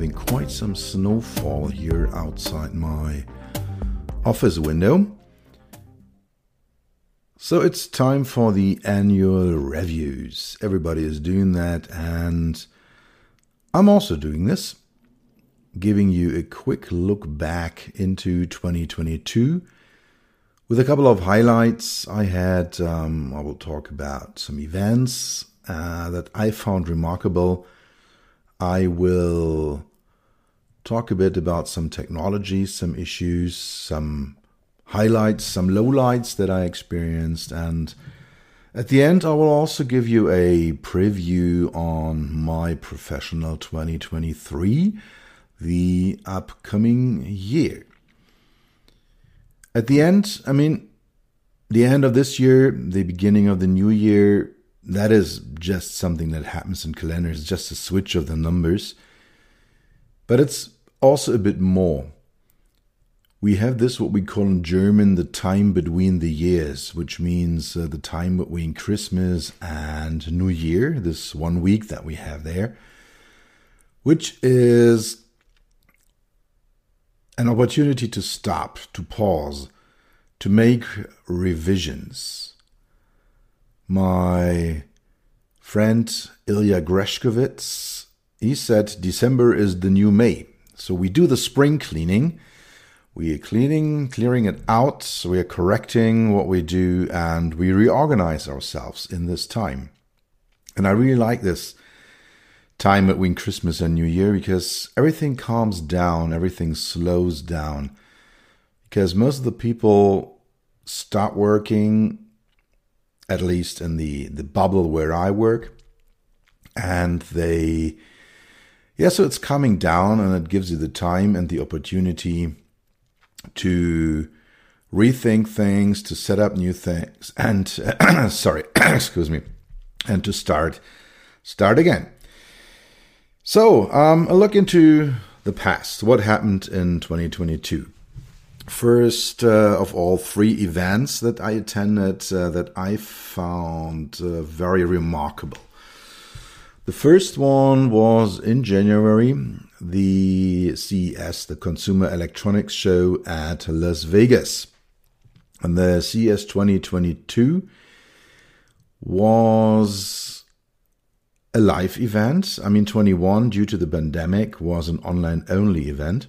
having quite some snowfall here outside my office window. So it's time for the annual reviews. Everybody is doing that, and I'm also doing this, giving you a quick look back into 2022 with a couple of highlights. I had, um, I will talk about some events uh, that I found remarkable. I will talk a bit about some technologies, some issues, some highlights, some lowlights that I experienced, and at the end, I will also give you a preview on my professional 2023, the upcoming year. At the end, I mean, the end of this year, the beginning of the new year, that is just something that happens in calendars, just a switch of the numbers. But it's also a bit more. We have this, what we call in German, the time between the years, which means uh, the time between Christmas and New Year, this one week that we have there, which is an opportunity to stop, to pause, to make revisions. My friend Ilya Greshkovitz he said December is the new May. So we do the spring cleaning. We are cleaning, clearing it out. So we are correcting what we do and we reorganize ourselves in this time. And I really like this time between Christmas and New Year because everything calms down, everything slows down. Because most of the people stop working, at least in the, the bubble where I work, and they yeah, so it's coming down and it gives you the time and the opportunity to rethink things, to set up new things, and sorry, excuse me, and to start start again. So, um, a look into the past. What happened in 2022? First uh, of all, three events that I attended uh, that I found uh, very remarkable. The first one was in January, the CES, the Consumer Electronics Show at Las Vegas. And the CES 2022 was a live event. I mean, 21, due to the pandemic, was an online only event.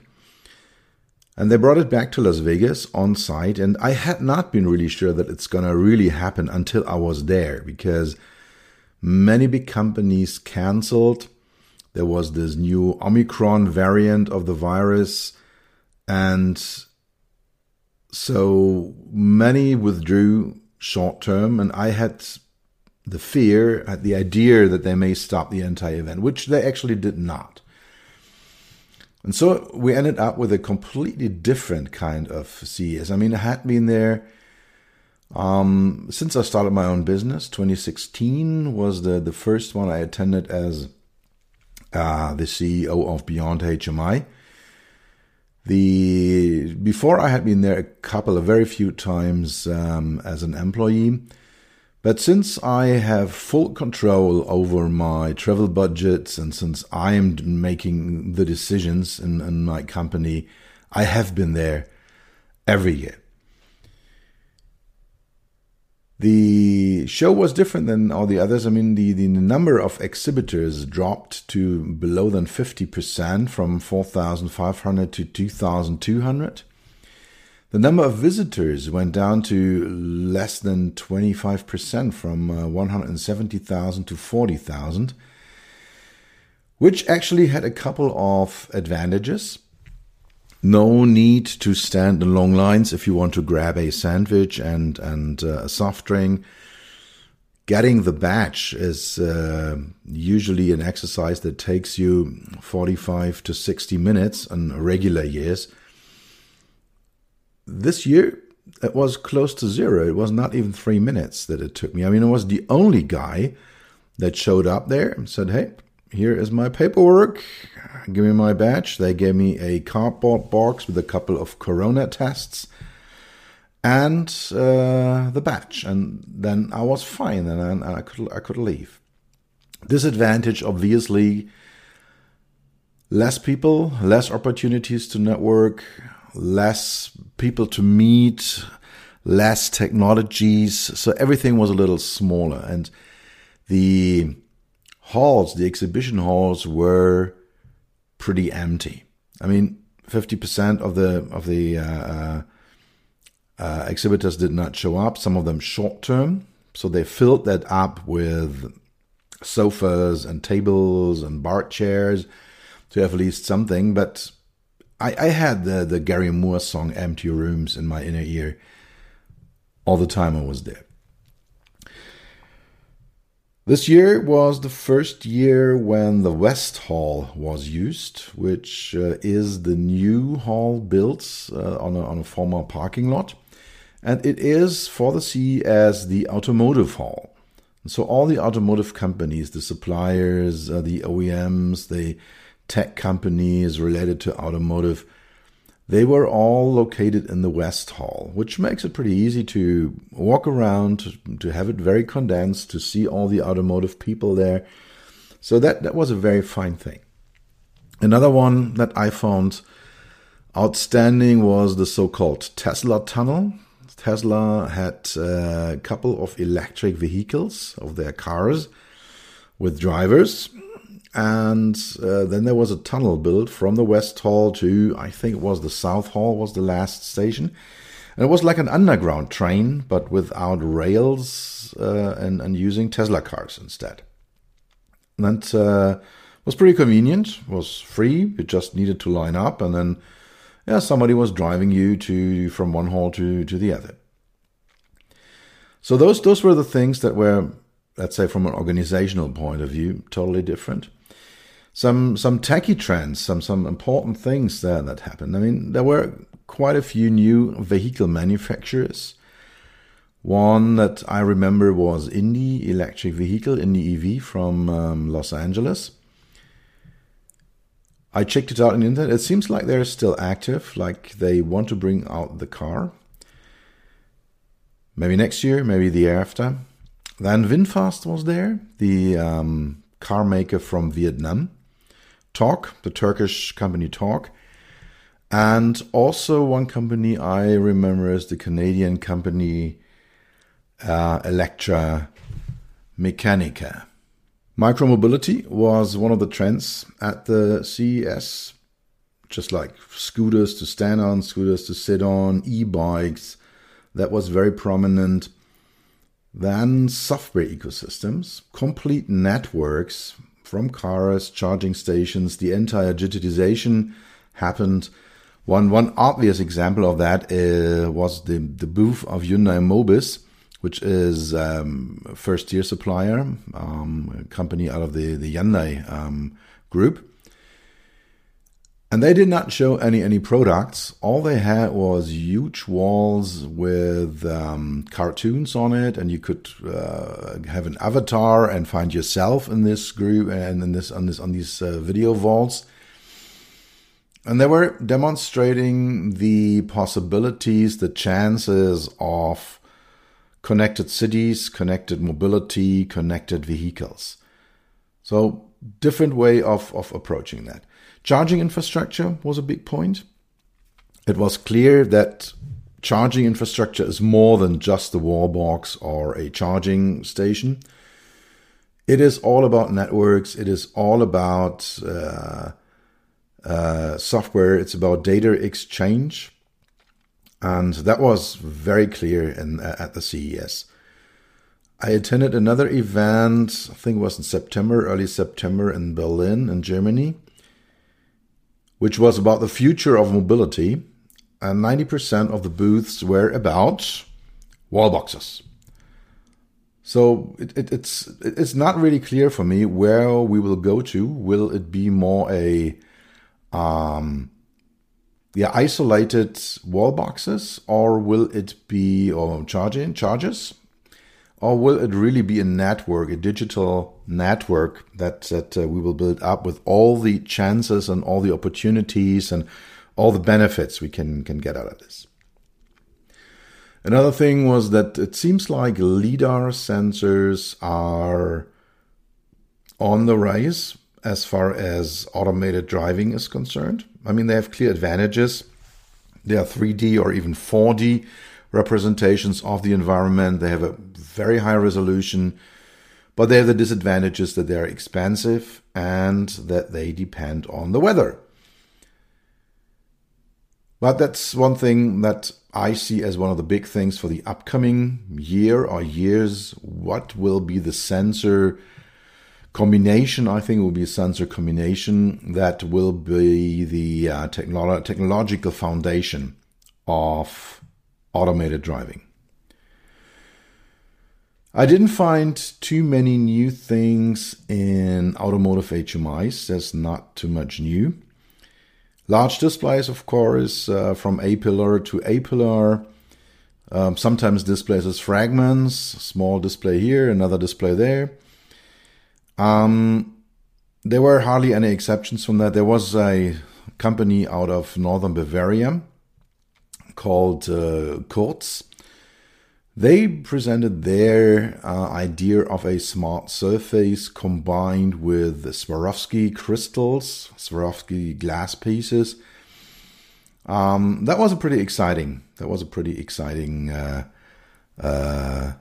And they brought it back to Las Vegas on site. And I had not been really sure that it's going to really happen until I was there because Many big companies canceled. There was this new Omicron variant of the virus. And so many withdrew short term. And I had the fear, had the idea that they may stop the entire event, which they actually did not. And so we ended up with a completely different kind of CES. I mean, I had been there um, since I started my own business, 2016 was the, the first one I attended as uh, the CEO of Beyond HMI. The before I had been there a couple of very few times um, as an employee, but since I have full control over my travel budgets and since I am making the decisions in, in my company, I have been there every year. The show was different than all the others. I mean, the, the number of exhibitors dropped to below than 50% from 4,500 to 2,200. The number of visitors went down to less than 25% from uh, 170,000 to 40,000, which actually had a couple of advantages. No need to stand in long lines if you want to grab a sandwich and and uh, a soft drink. Getting the badge is uh, usually an exercise that takes you 45 to 60 minutes in regular years. This year, it was close to zero. It was not even three minutes that it took me. I mean, I was the only guy that showed up there and said, Hey, here is my paperwork. Give me my badge. They gave me a cardboard box with a couple of corona tests and uh, the badge, and then I was fine, and I, I could I could leave. Disadvantage, obviously, less people, less opportunities to network, less people to meet, less technologies. So everything was a little smaller, and the halls, the exhibition halls, were pretty empty. I mean, fifty percent of the of the uh, uh, uh, exhibitors did not show up. Some of them short term, so they filled that up with sofas and tables and bar chairs to have at least something. But I, I had the the Gary Moore song "Empty Rooms" in my inner ear all the time I was there. This year was the first year when the West Hall was used, which uh, is the new hall built uh, on, a, on a former parking lot. And it is for the CES as the automotive hall. So all the automotive companies, the suppliers, uh, the OEMs, the tech companies related to automotive, they were all located in the West Hall, which makes it pretty easy to walk around, to have it very condensed, to see all the automotive people there. So that, that was a very fine thing. Another one that I found outstanding was the so called Tesla tunnel. Tesla had a couple of electric vehicles of their cars with drivers and uh, then there was a tunnel built from the West Hall to, I think it was the South Hall was the last station. And it was like an underground train, but without rails uh, and, and using Tesla cars instead. And that uh, was pretty convenient, was free. You just needed to line up, and then yeah, somebody was driving you to from one hall to, to the other. So those those were the things that were, let's say, from an organizational point of view, totally different some some techie trends, some some important things there that happened. I mean, there were quite a few new vehicle manufacturers. One that I remember was Indi Electric Vehicle, Indi EV from um, Los Angeles. I checked it out on the internet. It seems like they're still active, like they want to bring out the car. Maybe next year, maybe the year after. Then VinFast was there, the um, car maker from Vietnam. Togg, the Turkish company Togg. And also one company I remember is the Canadian company uh, Electra Mechanica. Micromobility was one of the trends at the CES, just like scooters to stand on, scooters to sit on, e-bikes. That was very prominent. Then software ecosystems, complete networks from cars, charging stations, the entire digitization happened. One one obvious example of that uh, was the the booth of Hyundai Mobis, which is um, first tier supplier, um, company out of the the Hyundai um, group. And they did not show any any products. All they had was huge walls with um, cartoons on it, and you could uh, have an avatar and find yourself in this group and in this on this on these uh, video vaults. And they were demonstrating the possibilities, the chances of connected cities, connected mobility, connected vehicles. So different way of, of approaching that. Charging infrastructure was a big point. It was clear that charging infrastructure is more than just the wall box or a charging station. It is all about networks. It is all about uh, uh, software. It's about data exchange, and that was very clear in, at the CES. I attended another event. I think it was in September, early September, in Berlin, in Germany, which was about the future of mobility and 90% of the booths were about wall boxes. So it, it, it's it's not really clear for me where we will go to. Will it be more a um, yeah isolated wall boxes, or will it be or charging charges, or will it really be a network, a digital network that that uh, we will build up with all the chances and all the opportunities and all the benefits we can, can get out of this. Another thing was that it seems like LIDAR sensors are on the rise as far as automated driving is concerned. I mean, they have clear advantages. They are 3D or even 4D representations of the environment. They have a very high resolution, but they have the disadvantages that they're expensive and that they depend on the weather. But that's one thing that I see as one of the big things for the upcoming year or years. What will be the sensor combination? I think it will be a sensor combination that will be the uh, technolo- technological foundation of automated driving. I didn't find too many new things in automotive HMIs. There's not too much new. Large displays, of course, uh, from A pillar to A pillar. Um, sometimes displays as fragments, small display here, another display there. Um, there were hardly any exceptions from that. There was a company out of northern Bavaria called uh, Kurz they presented their uh, idea of a smart surface combined with Swarovski crystals, Swarovski glass pieces. Um, that was a pretty exciting. That was a pretty exciting uh, uh,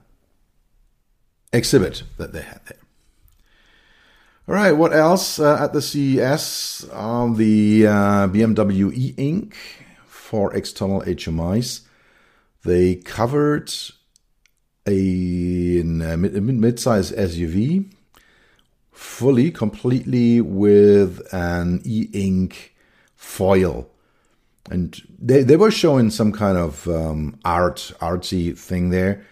exhibit that they had there. All right, what else uh, at the CES? Um, the uh, BMW e Ink for external HMIs. They covered a, a mid-size SUV, fully, completely with an e-ink foil. And they, they were showing some kind of um, art, artsy thing there.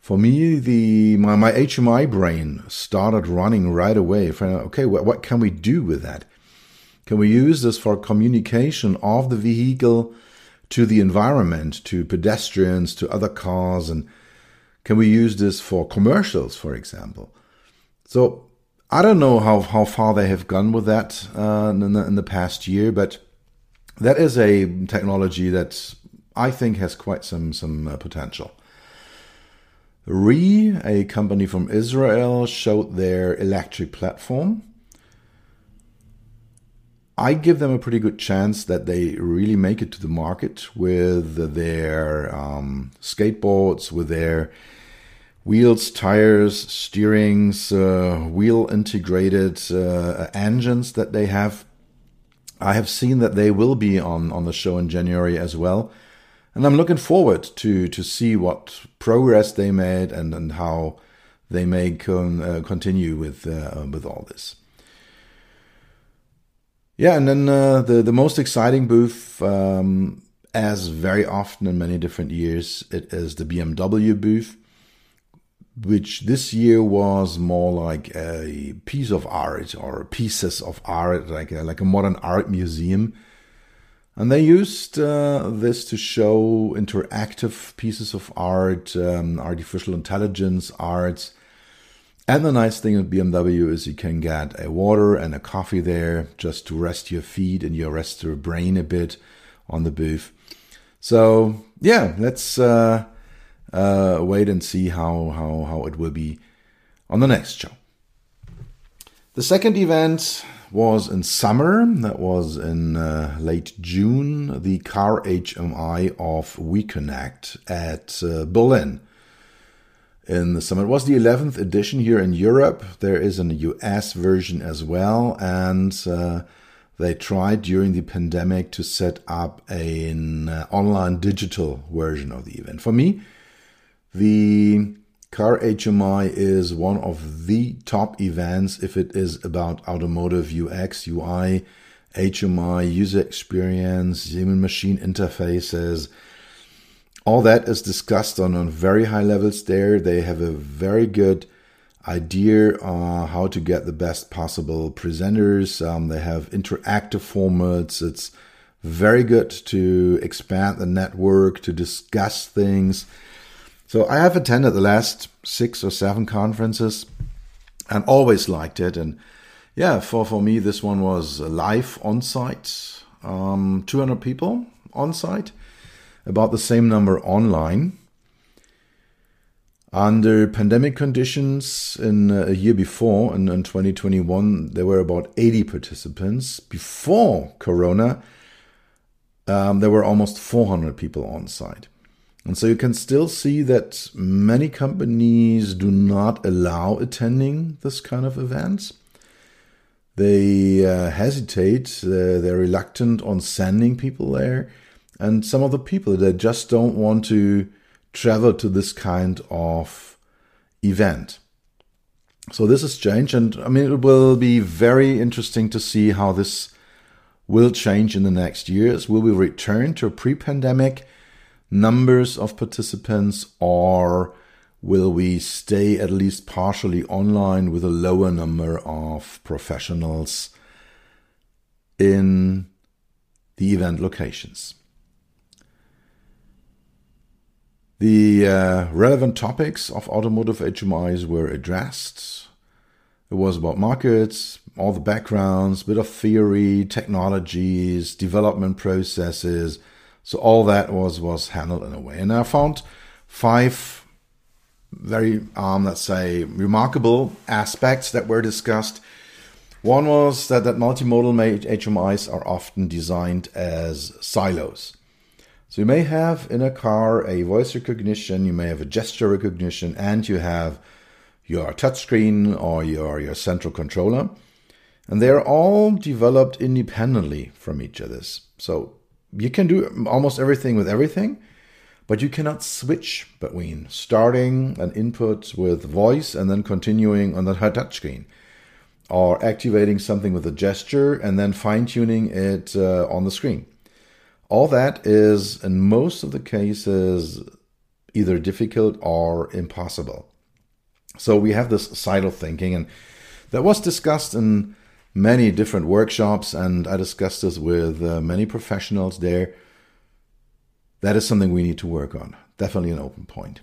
For me, the my, my HMI brain started running right away. Okay, what, what can we do with that? Can we use this for communication of the vehicle to the environment, to pedestrians, to other cars, and can we use this for commercials, for example? So I don't know how, how far they have gone with that uh, in, the, in the past year, but that is a technology that I think has quite some some uh, potential. REE, a company from Israel, showed their electric platform. I give them a pretty good chance that they really make it to the market with their um, skateboards, with their wheels, tires, steerings, uh, wheel integrated uh, engines that they have. I have seen that they will be on, on the show in January as well. And I'm looking forward to, to see what progress they made and, and how they may con, uh, continue with, uh, with all this. Yeah, and then uh, the the most exciting booth, um, as very often in many different years, it is the BMW booth, which this year was more like a piece of art or pieces of art, like a, like a modern art museum. And they used uh, this to show interactive pieces of art, um, artificial intelligence arts. and the nice thing with BMW is you can get a water and a coffee there just to rest your feet and you rest your brain a bit on the booth. So yeah, let's uh, uh, wait and see how, how, how it will be on the next show. The second event was in summer, that was in uh, late June, the car HMI of WeConnect at uh, Berlin. In the summer, it was the 11th edition here in Europe. There is an US version as well, and uh, they tried during the pandemic to set up an uh, online digital version of the event. For me, the Car HMI is one of the top events if it is about automotive UX, UI, HMI, user experience, human machine interfaces. All that is discussed on, on very high levels there. They have a very good idea uh, how to get the best possible presenters. Um, they have interactive formats. It's very good to expand the network, to discuss things so I have attended the last six or seven conferences and always liked it. And yeah, for, for me, this one was live on site, um, 200 people on site, about the same number online. Under pandemic conditions in uh, a year before, in, in 2021, there were about 80 participants. Before Corona, um, there were almost 400 people on site. And so you can still see that many companies do not allow attending this kind of events. They uh, hesitate, uh, they're reluctant on sending people there. And some of the people, they just don't want to travel to this kind of event. So this has changed, and I mean, it will be very interesting to see how this will change in the next years. Will we return to a pre pandemic? Numbers of participants or will we stay at least partially online with a lower number of professionals in the event locations? The uh, relevant topics of automotive HMIs were addressed. It was about markets, all the backgrounds, bit of theory, technologies, development processes, so all that was was handled in a way, and I found five very, um, let's say, remarkable aspects that were discussed. One was that, that multimodal HMIs are often designed as silos. So you may have in a car a voice recognition, you may have a gesture recognition, and you have your touchscreen or your, your central controller. And they're all developed independently from each other. So you can do almost everything with everything, but you cannot switch between starting an input with voice and then continuing on the touch screen, or activating something with a gesture and then fine tuning it uh, on the screen. All that is, in most of the cases, either difficult or impossible. So we have this silo thinking, and that was discussed in many different workshops, and I discussed this with uh, many professionals there. That is something we need to work on. Definitely an open point.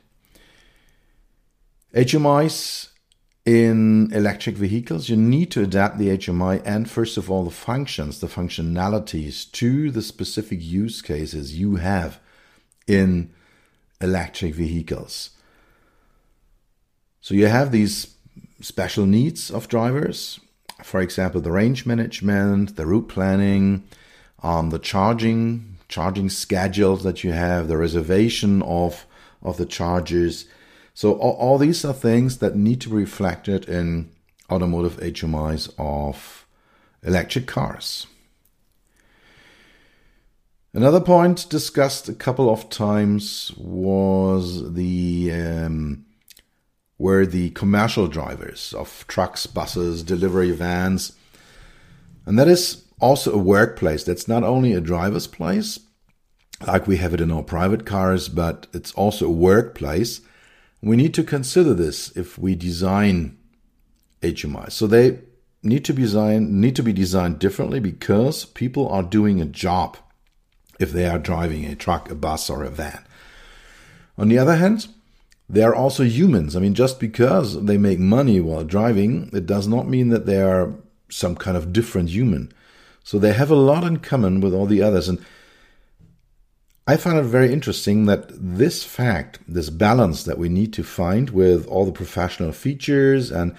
HMIs in electric vehicles, you need to adapt the HMI and, first of all, the functions, the functionalities to the specific use cases you have in electric vehicles. So you have these special needs of drivers for example, the range management, the route planning, um, the charging, charging schedules that you have, the reservation of of the charges. So all, all these are things that need to be reflected in automotive HMIs of electric cars. Another point discussed a couple of times was the um, were the commercial drivers of trucks, buses, delivery vans. And that is also a workplace. That's not only a driver's place, like we have it in our private cars, but it's also a workplace. We need to consider this if we design HMI. So they need to be designed need to be designed differently because people are doing a job if they are driving a truck, a bus, or a van. On the other hand, they are also humans. I mean, just because they make money while driving, it does not mean that they are some kind of different human. So they have a lot in common with all the others. And I find it very interesting that this fact, this balance that we need to find with all the professional features and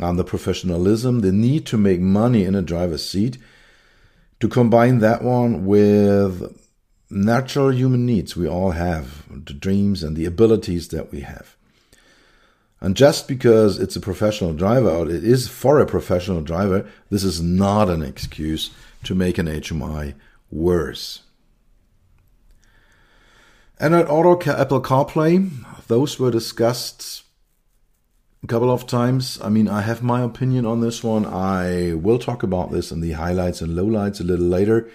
um, the professionalism, the need to make money in a driver's seat, to combine that one with natural human needs we all have, the dreams and the abilities that we have. And just because it's a professional driver, or it is for a professional driver, this is not an excuse to make an HMI worse. Android Auto, Apple CarPlay, those were discussed a couple of times. I mean, I have my opinion on this one. I will talk about this in the highlights and lowlights a little later.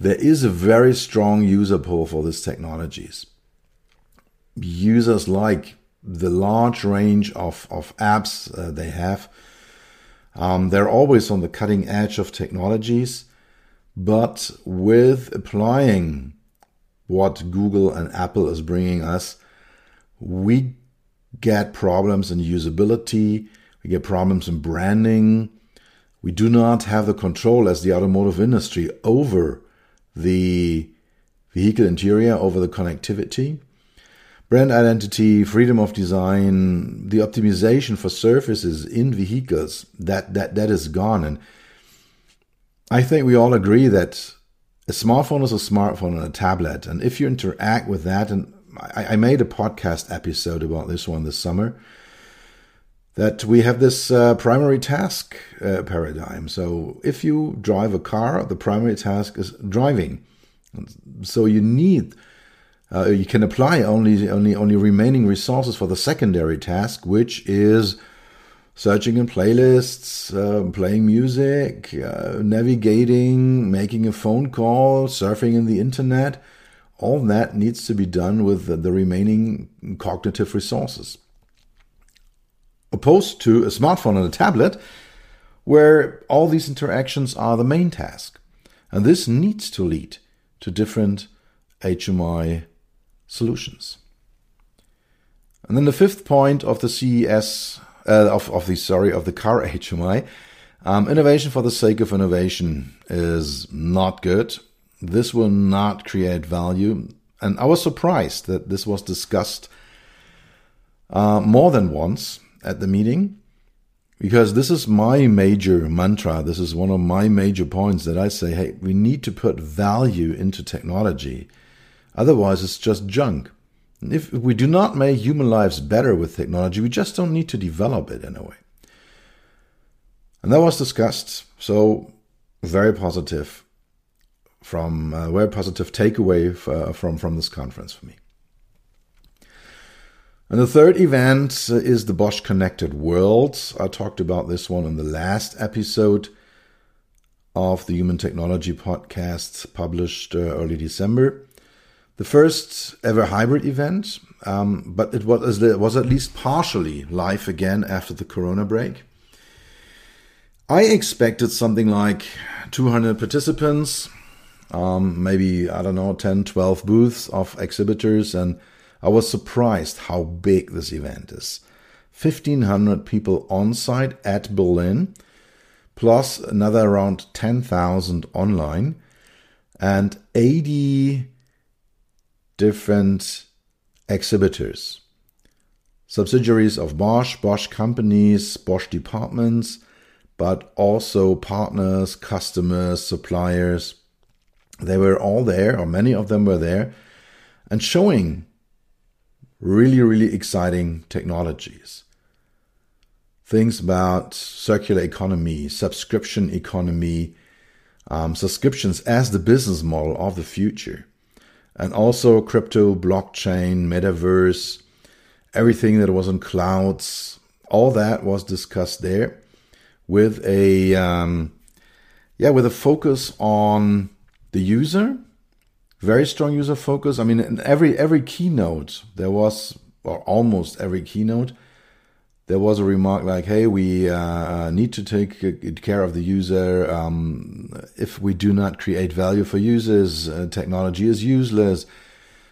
There is a very strong user pull for these technologies. Users like the large range of, of apps uh, they have. Um, they're always on the cutting edge of technologies, but with applying what Google and Apple is bringing us, we get problems in usability, we get problems in branding. We do not have the control as the automotive industry over the vehicle interior, over the connectivity. Brand identity, freedom of design, the optimization for surfaces in vehicles, that, that, that is gone. And I think we all agree that a smartphone is a smartphone and a tablet. And if you interact with that, and I, I made a podcast episode about this one this summer, that we have this uh, primary task uh, paradigm. So if you drive a car, the primary task is driving. So you need, uh, you can apply only only only remaining resources for the secondary task, which is searching in playlists, uh, playing music, uh, navigating, making a phone call, surfing in the internet. All that needs to be done with the, the remaining cognitive resources. Opposed to a smartphone and a tablet, where all these interactions are the main task. And this needs to lead to different HMI solutions. And then the fifth point of the CES uh, of, of the sorry of the car HMI. Um, innovation for the sake of innovation is not good. This will not create value. And I was surprised that this was discussed uh, more than once at the meeting because this is my major mantra. This is one of my major points that I say, hey, we need to put value into technology. Otherwise, it's just junk. If we do not make human lives better with technology, we just don't need to develop it in a way. And that was discussed. So, very positive from uh, very positive takeaway uh, from from this conference for me. And the third event is the Bosch Connected World. I talked about this one in the last episode of the Human Technology podcast published uh, early December the first ever hybrid event, um, but it was, it was at least partially live again after the Corona break. I expected something like 200 participants, um, maybe, I don't know, 10, 12 booths of exhibitors, and I was surprised how big this event is. 1500 people on site at Berlin, plus another around 10,000 online, and 80 different exhibitors, subsidiaries of Bosch, Bosch companies, Bosch departments, but also partners, customers, suppliers. They were all there, or many of them were there, and showing really, really exciting technologies. Things about circular economy, subscription economy, um, subscriptions as the business model of the future and also crypto, blockchain, metaverse, everything that was on clouds, all that was discussed there with a um, yeah with a focus on the user, very strong user focus. I mean, in every every keynote there was, or almost every keynote, there was a remark like, "Hey, we uh, need to take care of the user. Um, if we do not create value for users, uh, technology is useless."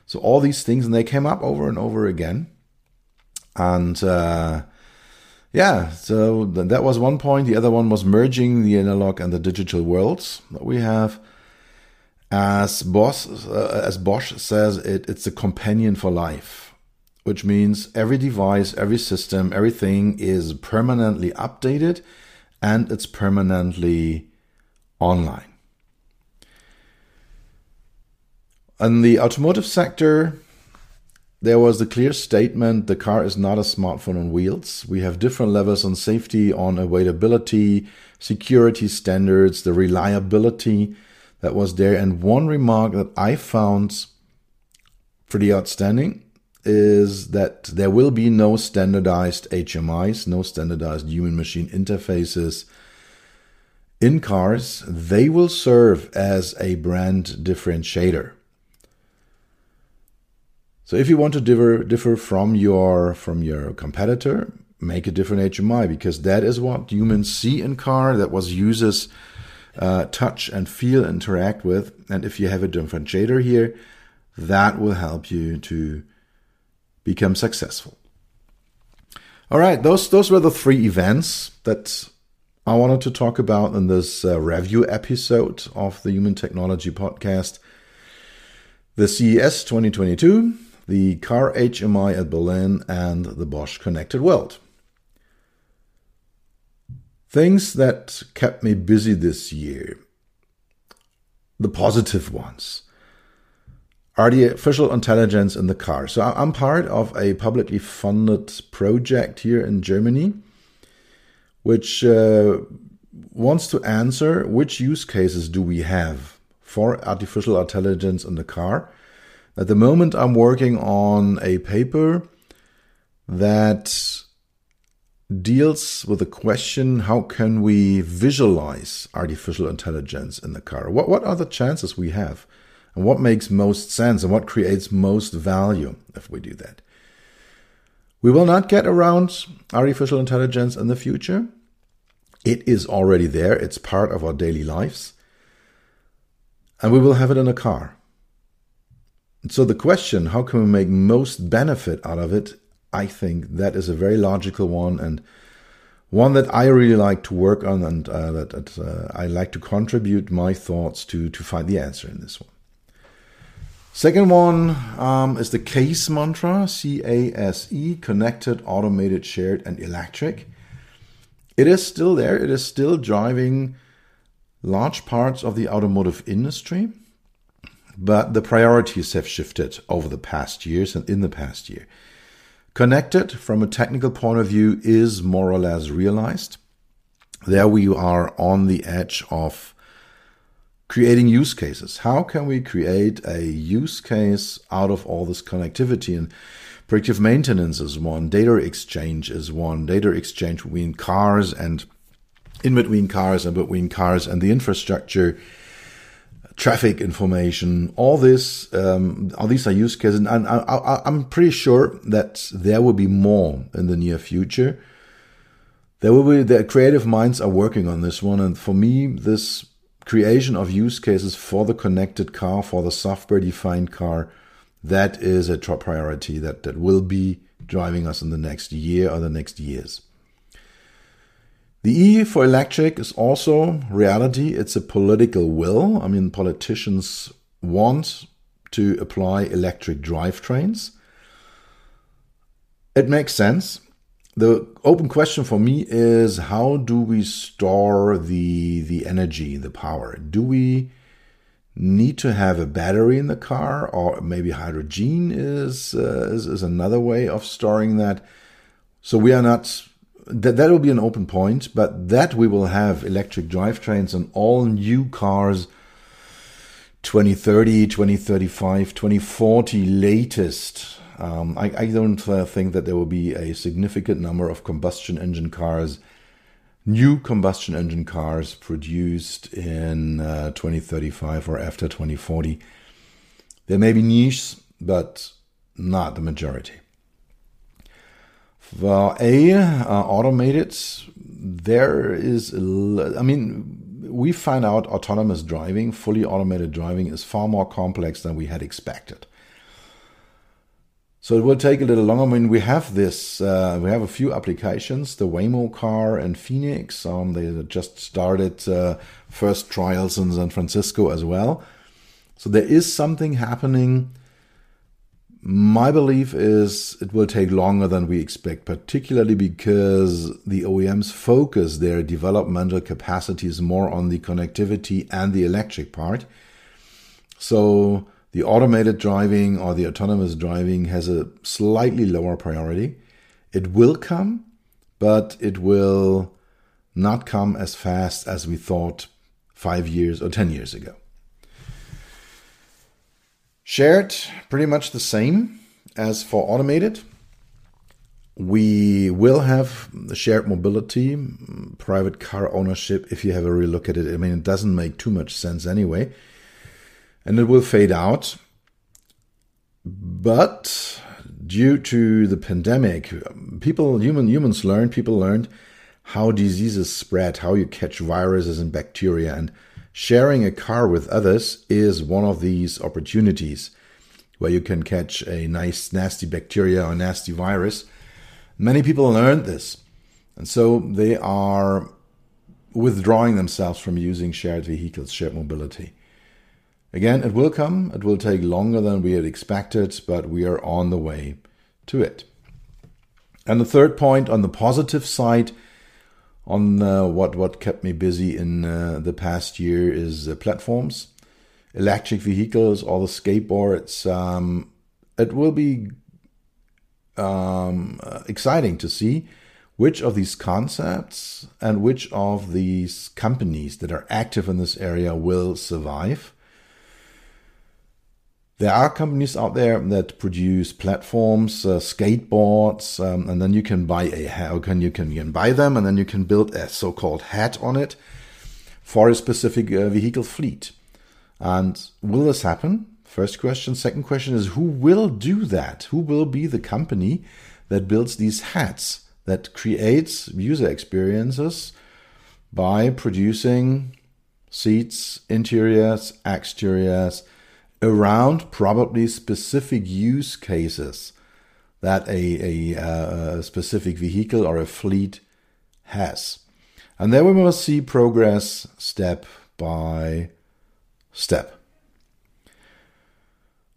So all these things, and they came up over and over again. And uh, yeah, so that was one point. The other one was merging the analog and the digital worlds that we have. As Bosch, uh, as Bosch says, it, it's a companion for life which means every device, every system, everything is permanently updated and it's permanently online. In the automotive sector, there was the clear statement the car is not a smartphone on wheels. We have different levels on safety, on availability, security standards, the reliability that was there. And one remark that I found pretty outstanding is that there will be no standardized HMIs, no standardized human machine interfaces in cars. They will serve as a brand differentiator. So if you want to differ, differ from your from your competitor, make a different HMI because that is what humans see in car. That was users uh, touch and feel, interact with. And if you have a differentiator here, that will help you to become successful. All right, those those were the three events that I wanted to talk about in this uh, review episode of the Human Technology Podcast. The CES 2022 the Car HMI at Berlin, and the Bosch Connected World. Things that kept me busy this year, the positive ones, are the artificial intelligence in the car. So I'm part of a publicly funded project here in Germany, which uh, wants to answer which use cases do we have for artificial intelligence in the car at the moment, I'm working on a paper that deals with the question how can we visualize artificial intelligence in the car? What, what are the chances we have? And what makes most sense and what creates most value if we do that? We will not get around artificial intelligence in the future. It is already there, it's part of our daily lives. And we will have it in a car so the question, how can we make most benefit out of it? I think that is a very logical one and one that I really like to work on and uh, that, uh, I like to contribute my thoughts to to find the answer in this one. Second one um, is the CASE mantra, C A S E, connected, automated, shared, and electric. It is still there. It is still driving large parts of the automotive industry. But the priorities have shifted over the past years and in the past year. Connected from a technical point of view is more or less realized. There we are on the edge of creating use cases. How can we create a use case out of all this connectivity? And predictive maintenance is one, data exchange is one, data exchange between cars and in between cars and between cars and the infrastructure traffic information, all this, um, all these are use cases. And I, I'm pretty sure that there will be more in the near future. There will be, the creative minds are working on this one. And for me, this creation of use cases for the connected car, for the software defined car, that is a top priority that, that will be driving us in the next year or the next years. The E for electric is also reality. It's a political will. I mean, politicians want to apply electric drivetrains. It makes sense. The open question for me is how do we store the the energy, the power? Do we need to have a battery in the car, or maybe hydrogen is uh, is, is another way of storing that? So we are not that that will be an open point, but that we will have electric drivetrains on all new cars 2030, 2035, 2040 latest. Um, I, I, don't uh, think that there will be a significant number of combustion engine cars, new combustion engine cars produced in uh, 2035 or after 2040. There may be niches, but not the majority. For A, uh, automated, there is, I mean, we find out autonomous driving, fully automated driving, is far more complex than we had expected. So it will take a little longer. I mean, we have this, uh, we have a few applications. The Waymo car and Phoenix, um, they just started uh, first trials in San Francisco as well. So there is something happening My belief is it will take longer than we expect, particularly because the OEMs focus their developmental capacities more on the connectivity and the electric part. So the automated driving or the autonomous driving has a slightly lower priority. It will come, but it will not come as fast as we thought five years or 10 years ago. Shared, pretty much the same as for automated. We will have the shared mobility, private car ownership, if you have a real look at it. I mean, it doesn't make too much sense anyway. And it will fade out. But due to the pandemic, people, human, humans learned, people learned how diseases spread, how you catch viruses and bacteria. And Sharing a car with others is one of these opportunities where you can catch a nice, nasty bacteria or nasty virus. Many people learned this, and so they are withdrawing themselves from using shared vehicles, shared mobility. Again, it will come. It will take longer than we had expected, but we are on the way to it. And the third point on the positive side on uh, what what kept me busy in uh, the past year is uh, platforms, electric vehicles, all the skateboards. Um, it will be um, uh, exciting to see which of these concepts and which of these companies that are active in this area will survive there are companies out there that produce platforms, uh, skateboards, um, and then you can buy a how can you can, you can buy them, and then you can build a so-called hat on it for a specific uh, vehicle fleet. And will this happen? First question. Second question is who will do that? Who will be the company that builds these hats that creates user experiences by producing seats, interiors, exteriors around probably specific use cases that a, a, uh, a, specific vehicle or a fleet has. And then we must see progress step by step.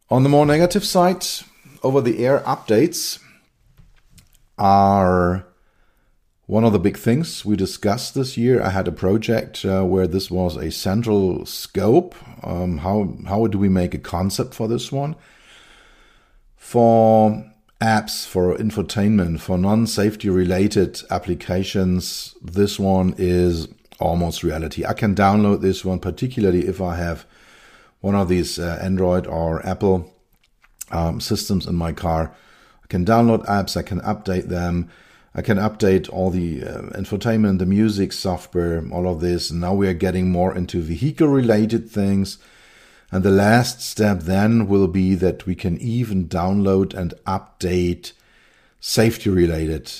On the more negative side, over the air updates are one of the big things we discussed this year, I had a project uh, where this was a central scope. Um, how how do we make a concept for this one? For apps, for infotainment, for non-safety related applications, this one is almost reality. I can download this one, particularly if I have one of these uh, Android or Apple um, systems in my car. I can download apps, I can update them I can update all the uh, infotainment, the music software, all of this. And now we are getting more into vehicle related things. And the last step then will be that we can even download and update safety related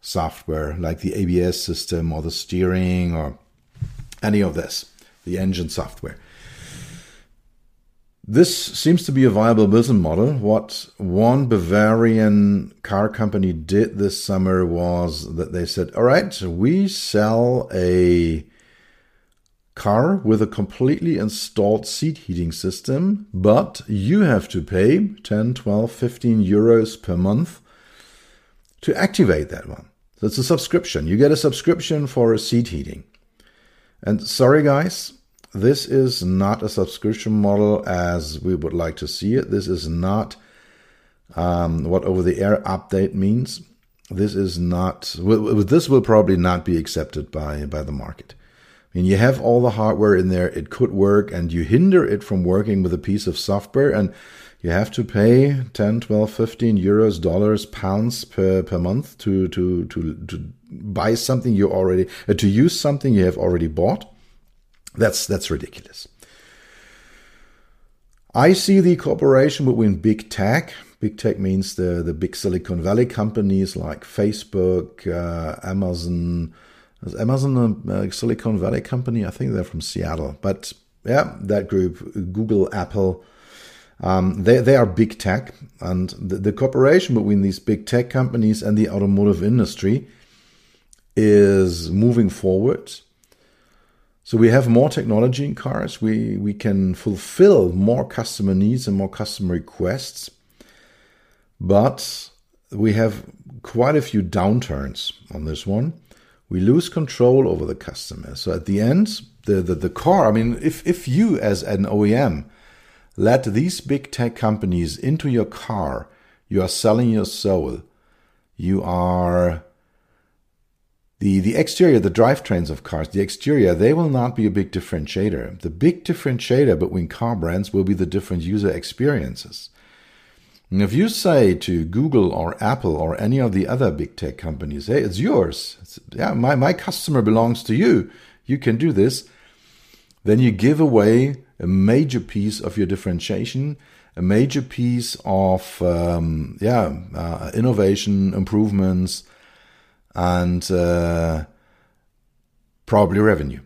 software like the ABS system or the steering or any of this, the engine software. This seems to be a viable business model. What one Bavarian car company did this summer was that they said, All right, we sell a car with a completely installed seat heating system, but you have to pay 10, 12, 15 euros per month to activate that one. So it's a subscription. You get a subscription for a seat heating. And sorry, guys, this is not a subscription model as we would like to see it. This is not um, what over the air update means. This is not, this will probably not be accepted by, by the market. I mean, you have all the hardware in there, it could work, and you hinder it from working with a piece of software, and you have to pay 10, 12, 15 euros, dollars, pounds per, per month to, to, to, to buy something you already, uh, to use something you have already bought. That's that's ridiculous. I see the cooperation between big tech. Big tech means the, the big Silicon Valley companies like Facebook, uh, Amazon. Is Amazon a, Silicon Valley company? I think they're from Seattle. But yeah, that group, Google, Apple, um, they, they are big tech. And the, the cooperation between these big tech companies and the automotive industry is moving forward. So we have more technology in cars. We we can fulfill more customer needs and more customer requests. but we have quite a few downturns on this one. We lose control over the customer. So at the end, the, the, the car, I mean, if, if you as an OEM let these big tech companies into your car, you are selling your soul. You are the, the exterior, the drivetrains of cars, the exterior, they will not be a big differentiator. The big differentiator between car brands will be the different user experiences. And if you say to Google or Apple or any of the other big tech companies, hey, it's yours. It's, yeah, my, my customer belongs to you. You can do this. Then you give away a major piece of your differentiation, a major piece of um, yeah uh, innovation, improvements, and uh, probably revenue.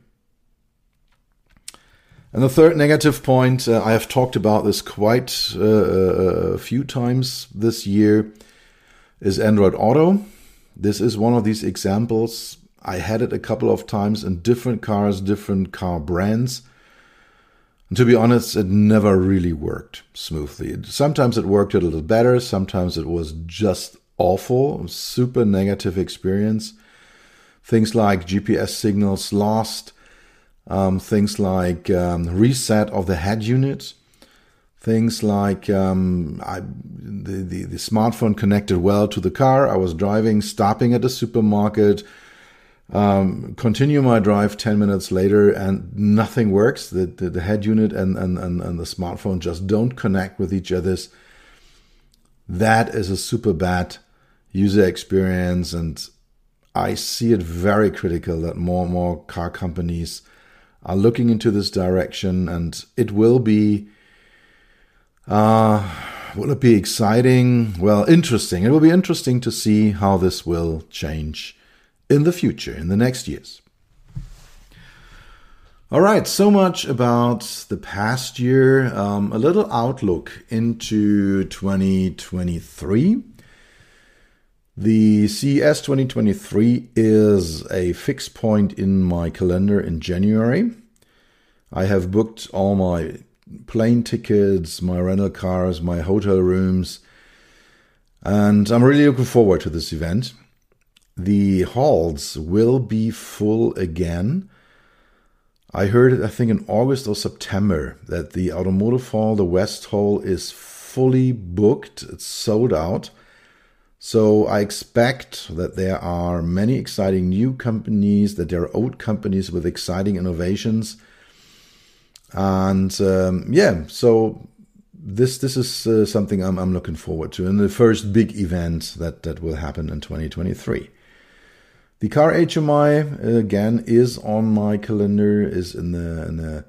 And the third negative point, uh, I have talked about this quite uh, uh, a few times this year, is Android Auto. This is one of these examples. I had it a couple of times in different cars, different car brands. And to be honest, it never really worked smoothly. Sometimes it worked a little better, sometimes it was just awful, super negative experience. Things like GPS signals lost, um, things like um, reset of the head unit, things like um, I, the, the, the smartphone connected well to the car. I was driving, stopping at the supermarket, um, continue my drive 10 minutes later and nothing works. The, the, the head unit and, and, and, and the smartphone just don't connect with each other's. That is a super bad user experience. And I see it very critical that more and more car companies are looking into this direction, and it will be. Uh, will it be exciting? Well, interesting. It will be interesting to see how this will change in the future, in the next years. All right, so much about the past year. Um, a little outlook into 2023. The CES 2023 is a fixed point in my calendar in January. I have booked all my plane tickets, my rental cars, my hotel rooms, and I'm really looking forward to this event. The halls will be full again. I heard I think, in August or September that the Automotive Hall, the West Hall, is fully booked. It's sold out. So I expect that there are many exciting new companies, that there are old companies with exciting innovations. And um, yeah, so this this is uh, something I'm, I'm looking forward to, and the first big event that that will happen in 2023. The car HMI again is on my calendar, is in the in the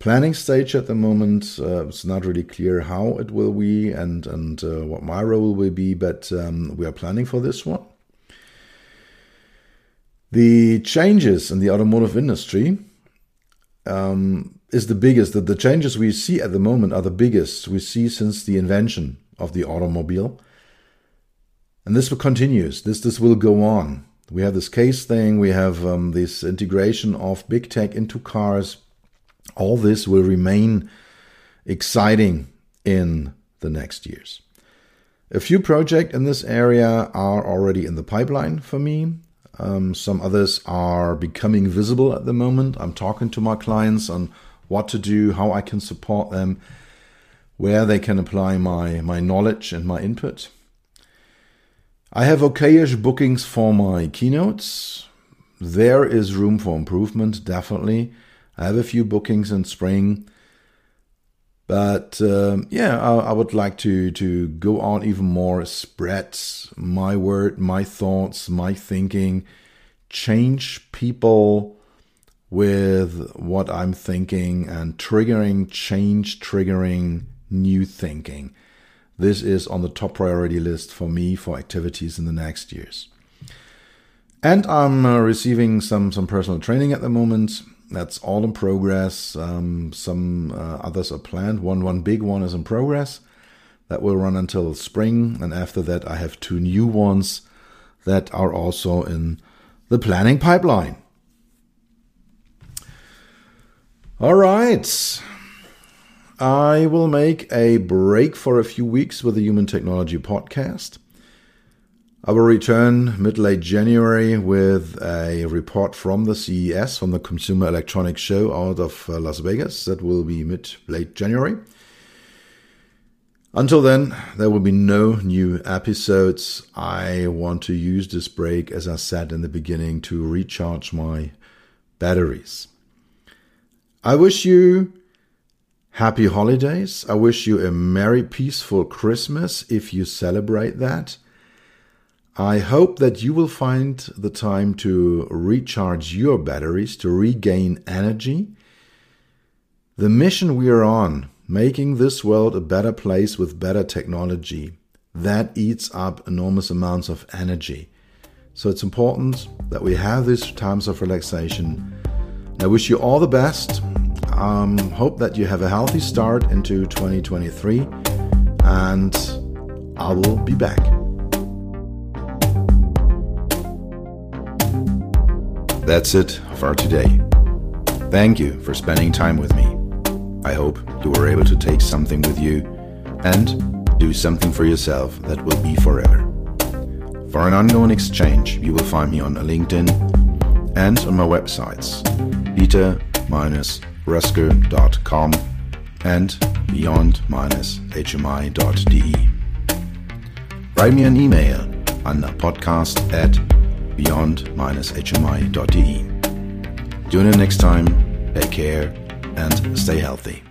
planning stage at the moment. Uh, it's not really clear how it will be and and uh, what my role will be, but um, we are planning for this one. The changes in the automotive industry um, is the biggest. The, the changes we see at the moment are the biggest we see since the invention of the automobile, and this will continues. This this will go on. We have this CASE thing. We have um, this integration of big tech into cars all this will remain exciting in the next years. A few projects in this area are already in the pipeline for me. Um, some others are becoming visible at the moment. I'm talking to my clients on what to do, how I can support them, where they can apply my, my knowledge and my input. I have okayish bookings for my keynotes. There is room for improvement, definitely. I have a few bookings in spring. But um, yeah, I, I, would like to to go on even more, spread my word, my thoughts, my thinking, change people with what I'm thinking and triggering change, triggering new thinking. This is on the top priority list for me for activities in the next years. And I'm uh, receiving some some personal training at the moment that's all in progress. Um, some uh, others are planned. One one big one is in progress. That will run until spring, and after that, I have two new ones that are also in the planning pipeline. All right. I will make a break for a few weeks with the Human Technology Podcast. I will return mid late January with a report from the CES, from the Consumer Electronics Show out of uh, Las Vegas. That will be mid late January. Until then, there will be no new episodes. I want to use this break, as I said in the beginning, to recharge my batteries. I wish you happy holidays. I wish you a merry, peaceful Christmas if you celebrate that. I hope that you will find the time to recharge your batteries, to regain energy. The mission we are on, making this world a better place with better technology, that eats up enormous amounts of energy. So it's important that we have these times of relaxation. I wish you all the best. Um, hope that you have a healthy start into 2023, and I will be back. That's it for today. Thank you for spending time with me. I hope you were able to take something with you and do something for yourself that will be forever. For an ongoing exchange, you will find me on LinkedIn and on my websites, peter-rusker.com and beyond-hmi.de. Write me an email on podcast at beyond-hmi.de. Tune in next time, take care, and stay healthy.